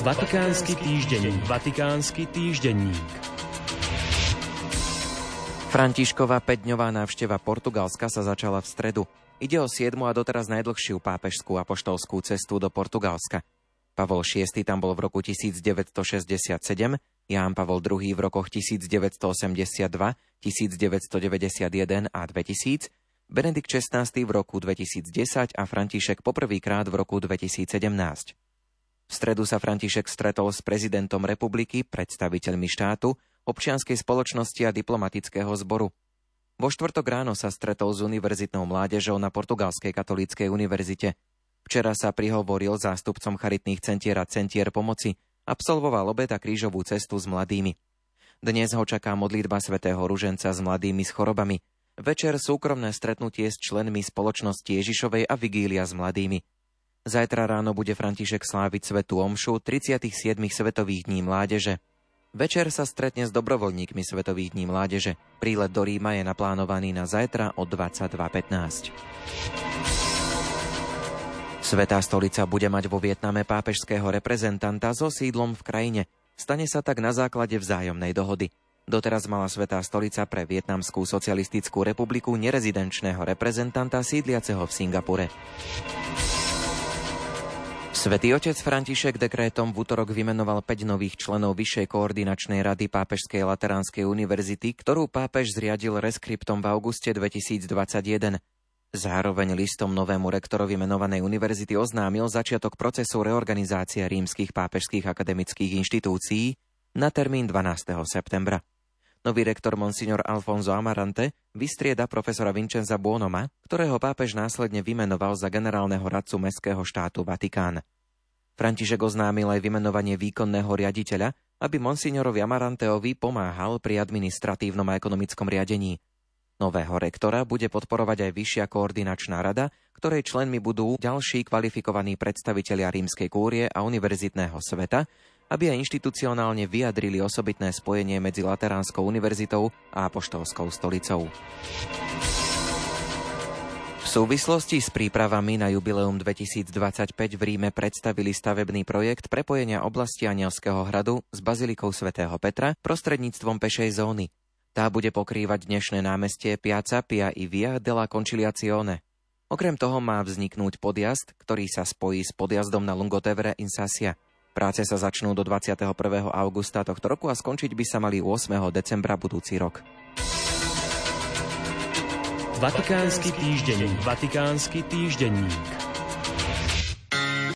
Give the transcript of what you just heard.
Vatikánsky týždenník. Vatikánsky týždenník. Františková 5-dňová návšteva Portugalska sa začala v stredu. Ide o 7. a doteraz najdlhšiu pápežskú apoštolskú cestu do Portugalska. Pavol VI tam bol v roku 1967, Ján Pavol II v rokoch 1982, 1991 a 2000, Benedikt XVI v roku 2010 a František poprvýkrát v roku 2017. V stredu sa František stretol s prezidentom republiky, predstaviteľmi štátu, občianskej spoločnosti a diplomatického zboru. Vo štvrtok ráno sa stretol s univerzitnou mládežou na Portugalskej katolíckej univerzite. Včera sa prihovoril zástupcom charitných centier a centier pomoci, absolvoval obed a krížovú cestu s mladými. Dnes ho čaká modlitba svätého Ruženca s mladými s chorobami, Večer súkromné stretnutie s členmi spoločnosti Ježišovej a vigília s mladými. Zajtra ráno bude František sláviť Svetu Omšu 37. Svetových dní mládeže. Večer sa stretne s dobrovoľníkmi Svetových dní mládeže. Prílet do Ríma je naplánovaný na zajtra od 22.15. Svetá stolica bude mať vo Vietname pápežského reprezentanta so sídlom v krajine. Stane sa tak na základe vzájomnej dohody. Doteraz mala Svetá stolica pre Vietnamskú socialistickú republiku nerezidenčného reprezentanta sídliaceho v Singapure. Svetý otec František dekrétom v útorok vymenoval 5 nových členov Vyššej koordinačnej rady Pápežskej Lateránskej univerzity, ktorú pápež zriadil reskriptom v auguste 2021. Zároveň listom novému rektorovi menovanej univerzity oznámil začiatok procesu reorganizácie rímskych pápežských akademických inštitúcií na termín 12. septembra. Nový rektor Monsignor Alfonso Amarante vystrieda profesora Vincenza Buonoma, ktorého pápež následne vymenoval za generálneho radcu Mestského štátu Vatikán. František oznámil aj vymenovanie výkonného riaditeľa, aby monsignorovi Amaranteovi pomáhal pri administratívnom a ekonomickom riadení. Nového rektora bude podporovať aj vyššia koordinačná rada, ktorej členmi budú ďalší kvalifikovaní predstavitelia rímskej kúrie a univerzitného sveta, aby aj inštitucionálne vyjadrili osobitné spojenie medzi Lateránskou univerzitou a Apoštolskou stolicou. V súvislosti s prípravami na jubileum 2025 v Ríme predstavili stavebný projekt prepojenia oblasti Anielského hradu s Bazilikou svätého Petra prostredníctvom pešej zóny. Tá bude pokrývať dnešné námestie Piazza Pia i Via della Conciliazione. Okrem toho má vzniknúť podjazd, ktorý sa spojí s podjazdom na Lungotevere in Sasia – Práce sa začnú do 21. augusta tohto roku a skončiť by sa mali 8. decembra budúci rok. Vatikánsky týždenník. Vatikánsky týždenník.